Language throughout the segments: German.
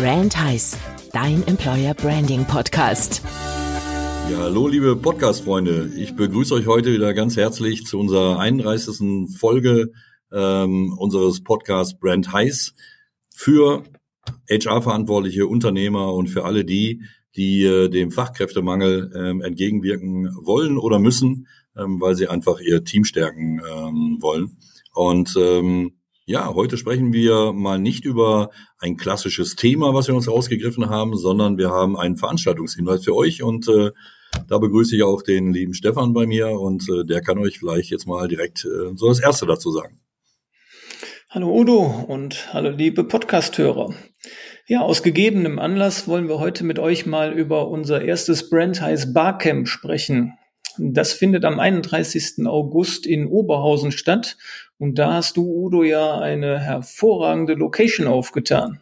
Brand Heiß, dein Employer Branding Podcast. Ja, hallo liebe Podcast-Freunde. Ich begrüße euch heute wieder ganz herzlich zu unserer 31. Folge ähm, unseres Podcasts Brand Heiß für HR-verantwortliche Unternehmer und für alle die, die äh, dem Fachkräftemangel ähm, entgegenwirken wollen oder müssen, ähm, weil sie einfach ihr Team stärken ähm, wollen. Und ähm, ja, heute sprechen wir mal nicht über ein klassisches Thema, was wir uns rausgegriffen haben, sondern wir haben einen Veranstaltungshinweis für euch und äh, da begrüße ich auch den lieben Stefan bei mir und äh, der kann euch vielleicht jetzt mal direkt äh, so das Erste dazu sagen. Hallo Udo und hallo liebe Podcasthörer. Ja, aus gegebenem Anlass wollen wir heute mit euch mal über unser erstes Brand Barcamp sprechen. Das findet am 31. August in Oberhausen statt und da hast du, Udo, ja eine hervorragende Location aufgetan.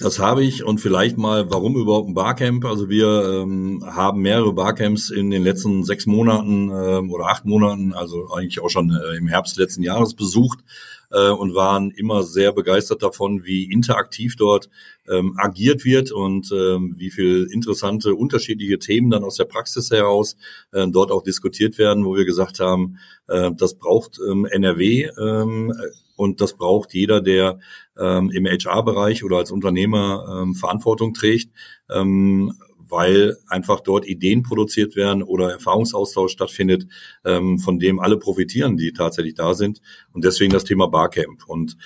Das habe ich und vielleicht mal, warum überhaupt ein Barcamp? Also wir ähm, haben mehrere Barcamps in den letzten sechs Monaten ähm, oder acht Monaten, also eigentlich auch schon äh, im Herbst letzten Jahres besucht äh, und waren immer sehr begeistert davon, wie interaktiv dort ähm, agiert wird und ähm, wie viel interessante unterschiedliche Themen dann aus der Praxis heraus äh, dort auch diskutiert werden, wo wir gesagt haben, äh, das braucht ähm, NRW ähm, und das braucht jeder, der ähm, im HR-Bereich oder als Unternehmer ähm, Verantwortung trägt. Ähm, weil einfach dort Ideen produziert werden oder Erfahrungsaustausch stattfindet, ähm, von dem alle profitieren, die tatsächlich da sind. Und deswegen das Thema Barcamp. Und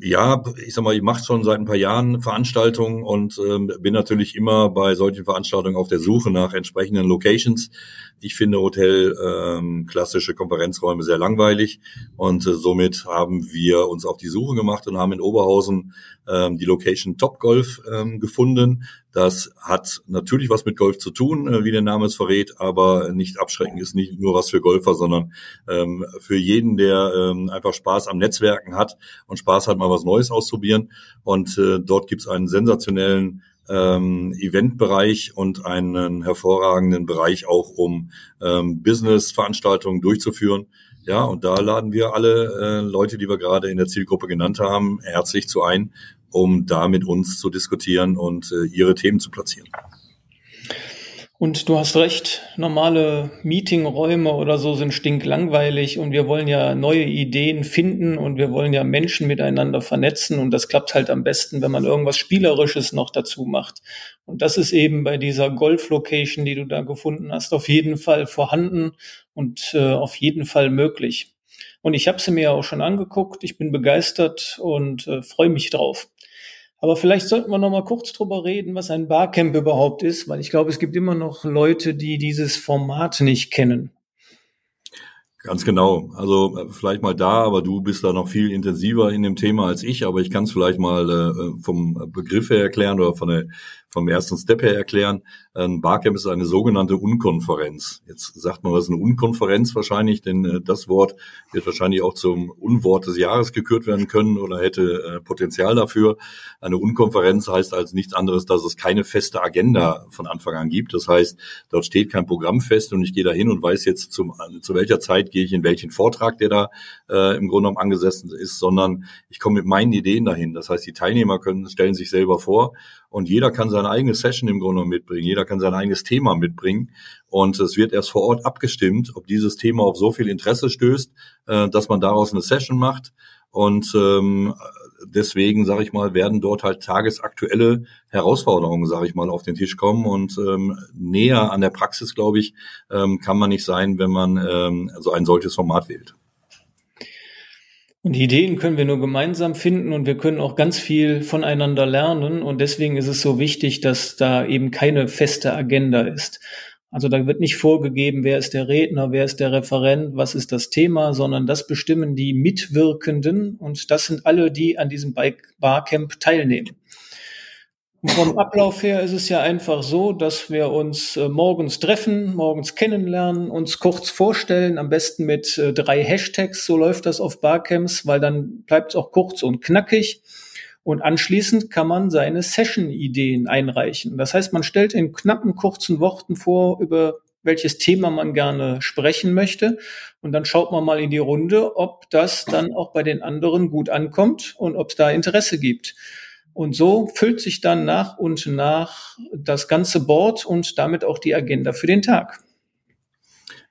ja, ich sag mal, ich mache schon seit ein paar Jahren Veranstaltungen und ähm, bin natürlich immer bei solchen Veranstaltungen auf der Suche nach entsprechenden Locations. Ich finde Hotel ähm, klassische Konferenzräume sehr langweilig und äh, somit haben wir uns auf die Suche gemacht und haben in Oberhausen ähm, die Location Top Golf ähm, gefunden. Das hat natürlich was mit Golf zu tun, äh, wie der Name es verrät, aber nicht abschreckend ist nicht nur was für Golfer, sondern ähm, für jeden, der ähm, einfach Spaß am Netzwerken hat und Spaß hat, mal was Neues auszuprobieren. Und äh, dort gibt es einen sensationellen ähm, Eventbereich und einen hervorragenden Bereich auch, um ähm, Business-Veranstaltungen durchzuführen. Ja, und da laden wir alle äh, Leute, die wir gerade in der Zielgruppe genannt haben, herzlich zu ein, um da mit uns zu diskutieren und äh, ihre Themen zu platzieren. Und du hast recht, normale Meetingräume oder so sind stinklangweilig und wir wollen ja neue Ideen finden und wir wollen ja Menschen miteinander vernetzen und das klappt halt am besten, wenn man irgendwas Spielerisches noch dazu macht. Und das ist eben bei dieser Golf-Location, die du da gefunden hast, auf jeden Fall vorhanden und äh, auf jeden Fall möglich. Und ich habe sie mir auch schon angeguckt, ich bin begeistert und äh, freue mich drauf. Aber vielleicht sollten wir noch mal kurz drüber reden, was ein Barcamp überhaupt ist, weil ich glaube, es gibt immer noch Leute, die dieses Format nicht kennen. Ganz genau. Also äh, vielleicht mal da, aber du bist da noch viel intensiver in dem Thema als ich, aber ich kann es vielleicht mal äh, vom Begriff her erklären oder von der vom ersten Step her erklären. Ein Barcamp ist eine sogenannte Unkonferenz. Jetzt sagt man, was ist eine Unkonferenz wahrscheinlich, denn äh, das Wort wird wahrscheinlich auch zum Unwort des Jahres gekürt werden können oder hätte äh, Potenzial dafür. Eine Unkonferenz heißt als nichts anderes, dass es keine feste Agenda von Anfang an gibt. Das heißt, dort steht kein Programm fest und ich gehe da hin und weiß jetzt, zum, zu welcher Zeit gehe ich in welchen Vortrag, der da äh, im Grunde genommen angesessen ist, sondern ich komme mit meinen Ideen dahin. Das heißt, die Teilnehmer können, stellen sich selber vor und jeder kann seine eigene Session im Grunde mitbringen, jeder kann sein eigenes Thema mitbringen. Und es wird erst vor Ort abgestimmt, ob dieses Thema auf so viel Interesse stößt, äh, dass man daraus eine Session macht. Und ähm, deswegen, sage ich mal, werden dort halt tagesaktuelle Herausforderungen, sage ich mal, auf den Tisch kommen. Und ähm, näher an der Praxis, glaube ich, ähm, kann man nicht sein, wenn man ähm, so ein solches Format wählt. Und Ideen können wir nur gemeinsam finden und wir können auch ganz viel voneinander lernen. Und deswegen ist es so wichtig, dass da eben keine feste Agenda ist. Also da wird nicht vorgegeben, wer ist der Redner, wer ist der Referent, was ist das Thema, sondern das bestimmen die Mitwirkenden und das sind alle, die an diesem Barcamp teilnehmen. Vom Ablauf her ist es ja einfach so, dass wir uns äh, morgens treffen, morgens kennenlernen, uns kurz vorstellen, am besten mit äh, drei Hashtags, so läuft das auf Barcamps, weil dann bleibt es auch kurz und knackig. Und anschließend kann man seine Session-Ideen einreichen. Das heißt, man stellt in knappen, kurzen Worten vor, über welches Thema man gerne sprechen möchte. Und dann schaut man mal in die Runde, ob das dann auch bei den anderen gut ankommt und ob es da Interesse gibt. Und so füllt sich dann nach und nach das ganze Board und damit auch die Agenda für den Tag.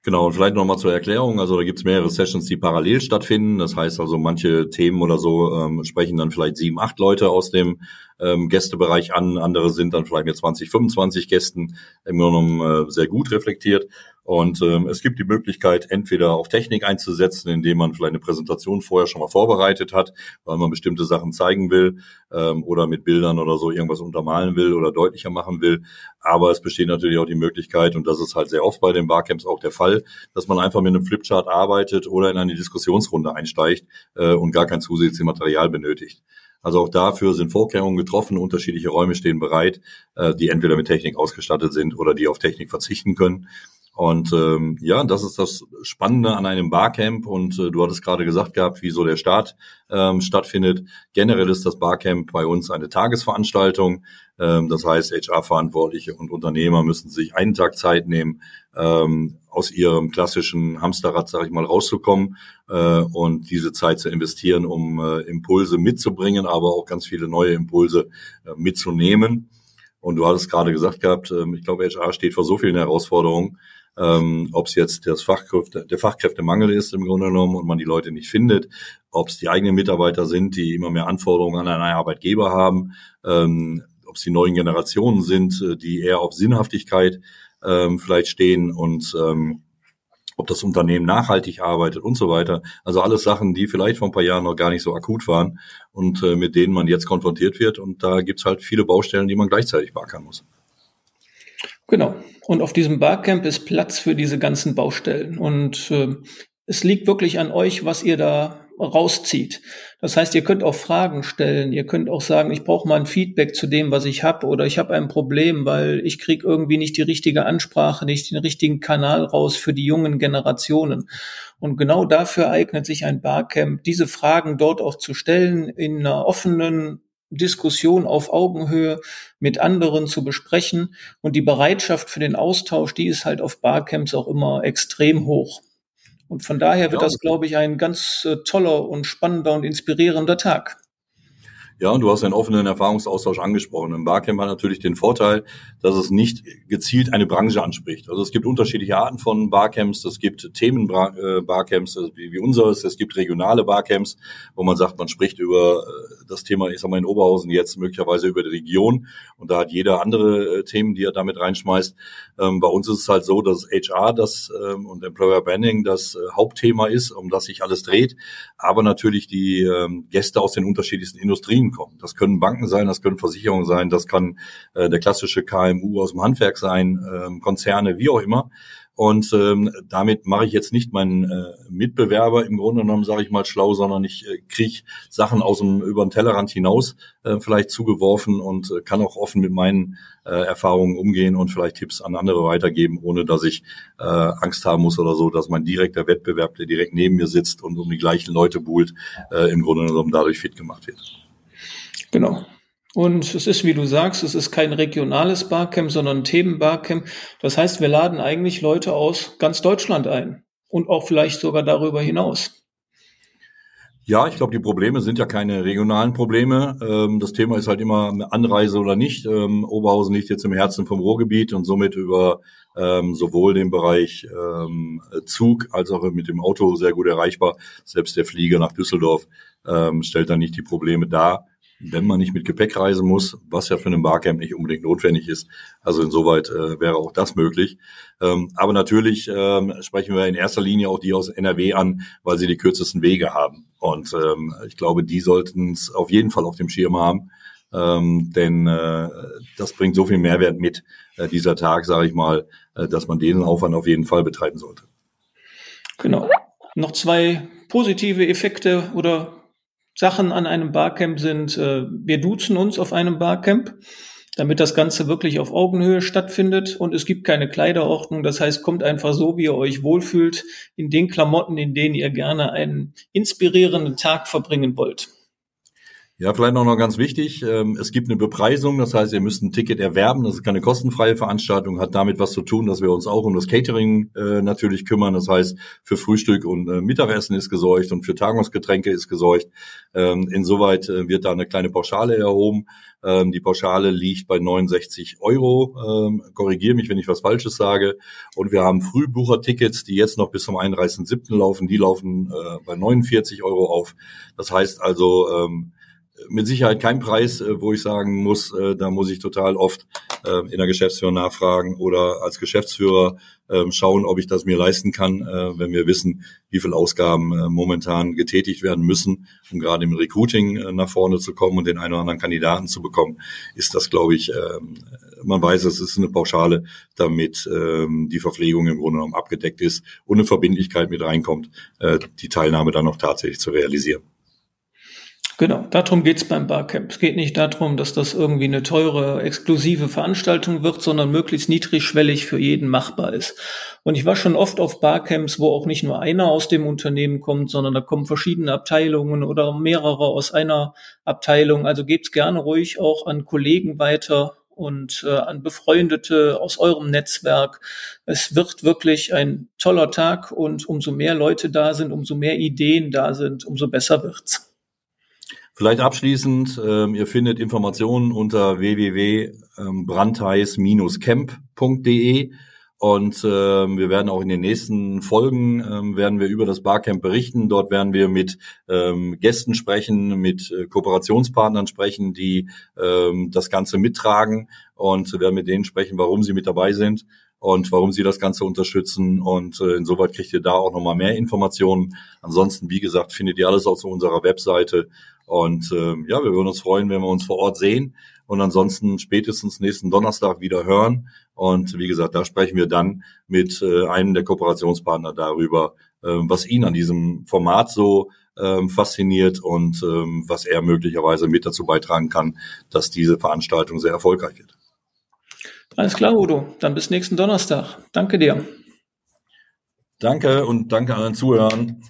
Genau, und vielleicht nochmal zur Erklärung. Also da gibt es mehrere Sessions, die parallel stattfinden. Das heißt also, manche Themen oder so ähm, sprechen dann vielleicht sieben, acht Leute aus dem ähm, Gästebereich an. Andere sind dann vielleicht mit 20, 25 Gästen im Grunde äh, sehr gut reflektiert. Und ähm, es gibt die Möglichkeit, entweder auf Technik einzusetzen, indem man vielleicht eine Präsentation vorher schon mal vorbereitet hat, weil man bestimmte Sachen zeigen will ähm, oder mit Bildern oder so irgendwas untermalen will oder deutlicher machen will. Aber es besteht natürlich auch die Möglichkeit, und das ist halt sehr oft bei den Barcamps auch der Fall, dass man einfach mit einem Flipchart arbeitet oder in eine Diskussionsrunde einsteigt äh, und gar kein zusätzliches Material benötigt. Also auch dafür sind Vorkehrungen getroffen, unterschiedliche Räume stehen bereit, äh, die entweder mit Technik ausgestattet sind oder die auf Technik verzichten können. Und ähm, ja, das ist das Spannende an einem Barcamp. Und äh, du hattest gerade gesagt gehabt, wie so der Start ähm, stattfindet. Generell ist das Barcamp bei uns eine Tagesveranstaltung. Ähm, das heißt, HR-Verantwortliche und Unternehmer müssen sich einen Tag Zeit nehmen, ähm, aus ihrem klassischen Hamsterrad, sage ich mal, rauszukommen äh, und diese Zeit zu investieren, um äh, Impulse mitzubringen, aber auch ganz viele neue Impulse äh, mitzunehmen. Und du hattest gerade gesagt gehabt, äh, ich glaube, HR steht vor so vielen Herausforderungen ähm, ob es jetzt das Fachkräfte, der Fachkräftemangel ist im Grunde genommen und man die Leute nicht findet, ob es die eigenen Mitarbeiter sind, die immer mehr Anforderungen an einen Arbeitgeber haben, ähm, ob es die neuen Generationen sind, äh, die eher auf Sinnhaftigkeit ähm, vielleicht stehen und ähm, ob das Unternehmen nachhaltig arbeitet und so weiter. Also alles Sachen, die vielleicht vor ein paar Jahren noch gar nicht so akut waren und äh, mit denen man jetzt konfrontiert wird. Und da gibt's halt viele Baustellen, die man gleichzeitig beackern muss. Genau. Und auf diesem Barcamp ist Platz für diese ganzen Baustellen. Und äh, es liegt wirklich an euch, was ihr da rauszieht. Das heißt, ihr könnt auch Fragen stellen, ihr könnt auch sagen, ich brauche mal ein Feedback zu dem, was ich habe, oder ich habe ein Problem, weil ich kriege irgendwie nicht die richtige Ansprache, nicht den richtigen Kanal raus für die jungen Generationen. Und genau dafür eignet sich ein Barcamp, diese Fragen dort auch zu stellen, in einer offenen, Diskussion auf Augenhöhe mit anderen zu besprechen. Und die Bereitschaft für den Austausch, die ist halt auf Barcamps auch immer extrem hoch. Und von daher wird das, glaube ich, ein ganz äh, toller und spannender und inspirierender Tag. Ja, und du hast einen offenen Erfahrungsaustausch angesprochen. Im Barcamp hat natürlich den Vorteil, dass es nicht gezielt eine Branche anspricht. Also es gibt unterschiedliche Arten von Barcamps. Es gibt Themenbarcamps äh, wie, wie unseres. Es gibt regionale Barcamps, wo man sagt, man spricht über äh, das Thema, ich sag mal in Oberhausen jetzt möglicherweise über die Region. Und da hat jeder andere äh, Themen, die er damit reinschmeißt. Ähm, bei uns ist es halt so, dass HR das ähm, und Employer Branding das Hauptthema ist, um das sich alles dreht. Aber natürlich die ähm, Gäste aus den unterschiedlichsten Industrien kommen. Das können Banken sein, das können Versicherungen sein, das kann äh, der klassische KMU aus dem Handwerk sein, äh, Konzerne, wie auch immer. Und ähm, damit mache ich jetzt nicht meinen äh, Mitbewerber im Grunde genommen, sage ich mal, schlau, sondern ich äh, kriege Sachen aus dem über den Tellerrand hinaus äh, vielleicht zugeworfen und äh, kann auch offen mit meinen äh, Erfahrungen umgehen und vielleicht Tipps an andere weitergeben, ohne dass ich äh, Angst haben muss oder so, dass mein direkter Wettbewerb, der direkt neben mir sitzt und um die gleichen Leute buhlt, äh, im Grunde genommen dadurch fit gemacht wird. Genau. Und es ist, wie du sagst, es ist kein regionales Barcamp, sondern ein Themenbarcamp. Das heißt, wir laden eigentlich Leute aus ganz Deutschland ein und auch vielleicht sogar darüber hinaus. Ja, ich glaube, die Probleme sind ja keine regionalen Probleme. Ähm, das Thema ist halt immer Anreise oder nicht. Ähm, Oberhausen liegt jetzt im Herzen vom Ruhrgebiet und somit über ähm, sowohl den Bereich Zug als auch mit dem Auto sehr gut erreichbar. Selbst der Flieger nach Düsseldorf stellt da nicht die Probleme dar wenn man nicht mit Gepäck reisen muss, was ja für einen Barcamp nicht unbedingt notwendig ist. Also insoweit äh, wäre auch das möglich. Ähm, aber natürlich ähm, sprechen wir in erster Linie auch die aus NRW an, weil sie die kürzesten Wege haben. Und ähm, ich glaube, die sollten es auf jeden Fall auf dem Schirm haben. Ähm, denn äh, das bringt so viel Mehrwert mit, äh, dieser Tag, sage ich mal, äh, dass man den Aufwand auf jeden Fall betreiben sollte. Genau. Noch zwei positive Effekte oder Sachen an einem Barcamp sind, äh, wir duzen uns auf einem Barcamp, damit das Ganze wirklich auf Augenhöhe stattfindet und es gibt keine Kleiderordnung. Das heißt, kommt einfach so, wie ihr euch wohlfühlt, in den Klamotten, in denen ihr gerne einen inspirierenden Tag verbringen wollt. Ja, vielleicht auch noch ganz wichtig. Ähm, es gibt eine Bepreisung, das heißt, ihr müsst ein Ticket erwerben. Das ist keine kostenfreie Veranstaltung, hat damit was zu tun, dass wir uns auch um das Catering äh, natürlich kümmern. Das heißt, für Frühstück und äh, Mittagessen ist gesorgt und für Tagungsgetränke ist gesorgt. Ähm, insoweit äh, wird da eine kleine Pauschale erhoben. Ähm, die Pauschale liegt bei 69 Euro. Korrigiere mich, wenn ich was Falsches sage. Und wir haben Frühbuchertickets, die jetzt noch bis zum 31.07. laufen. Die laufen bei 49 Euro auf. Das heißt also, mit Sicherheit kein Preis, äh, wo ich sagen muss, äh, da muss ich total oft äh, in der Geschäftsführung nachfragen oder als Geschäftsführer ähm, schauen, ob ich das mir leisten kann, wenn wir wissen, wie viel Ausgaben momentan getätigt werden müssen, um gerade im Recruiting nach vorne zu kommen und den einen oder anderen Kandidaten zu bekommen, ist das, glaube ich, ähm, man weiß, es ist eine Pauschale, damit ähm, die Verpflegung im Grunde genommen abgedeckt ist und eine Verbindlichkeit mit reinkommt, die Teilnahme dann noch tatsächlich zu realisieren. Genau, darum geht's beim Barcamp. Es geht nicht darum, dass das irgendwie eine teure, exklusive Veranstaltung wird, sondern möglichst niedrigschwellig für jeden machbar ist. Und ich war schon oft auf Barcamps, wo auch nicht nur einer aus dem Unternehmen kommt, sondern da kommen verschiedene Abteilungen oder mehrere aus einer Abteilung. Also gebt's gerne ruhig auch an Kollegen weiter und äh, an Befreundete aus eurem Netzwerk. Es wird wirklich ein toller Tag und umso mehr Leute da sind, umso mehr Ideen da sind, umso besser wird's. Vielleicht abschließend, ähm, ihr findet Informationen unter www.brandheiß-camp.de und ähm, wir werden auch in den nächsten Folgen ähm, werden wir über das Barcamp berichten. Dort werden wir mit ähm, Gästen sprechen, mit äh, Kooperationspartnern sprechen, die ähm, das Ganze mittragen. Und werden mit denen sprechen, warum sie mit dabei sind und warum sie das Ganze unterstützen. Und äh, insoweit kriegt ihr da auch nochmal mehr Informationen. Ansonsten, wie gesagt, findet ihr alles auf unserer Webseite und äh, ja, wir würden uns freuen, wenn wir uns vor Ort sehen und ansonsten spätestens nächsten Donnerstag wieder hören. Und wie gesagt, da sprechen wir dann mit äh, einem der Kooperationspartner darüber, äh, was ihn an diesem Format so ähm, fasziniert und ähm, was er möglicherweise mit dazu beitragen kann, dass diese Veranstaltung sehr erfolgreich wird. Alles klar, Udo. Dann bis nächsten Donnerstag. Danke dir. Danke und danke allen Zuhörern.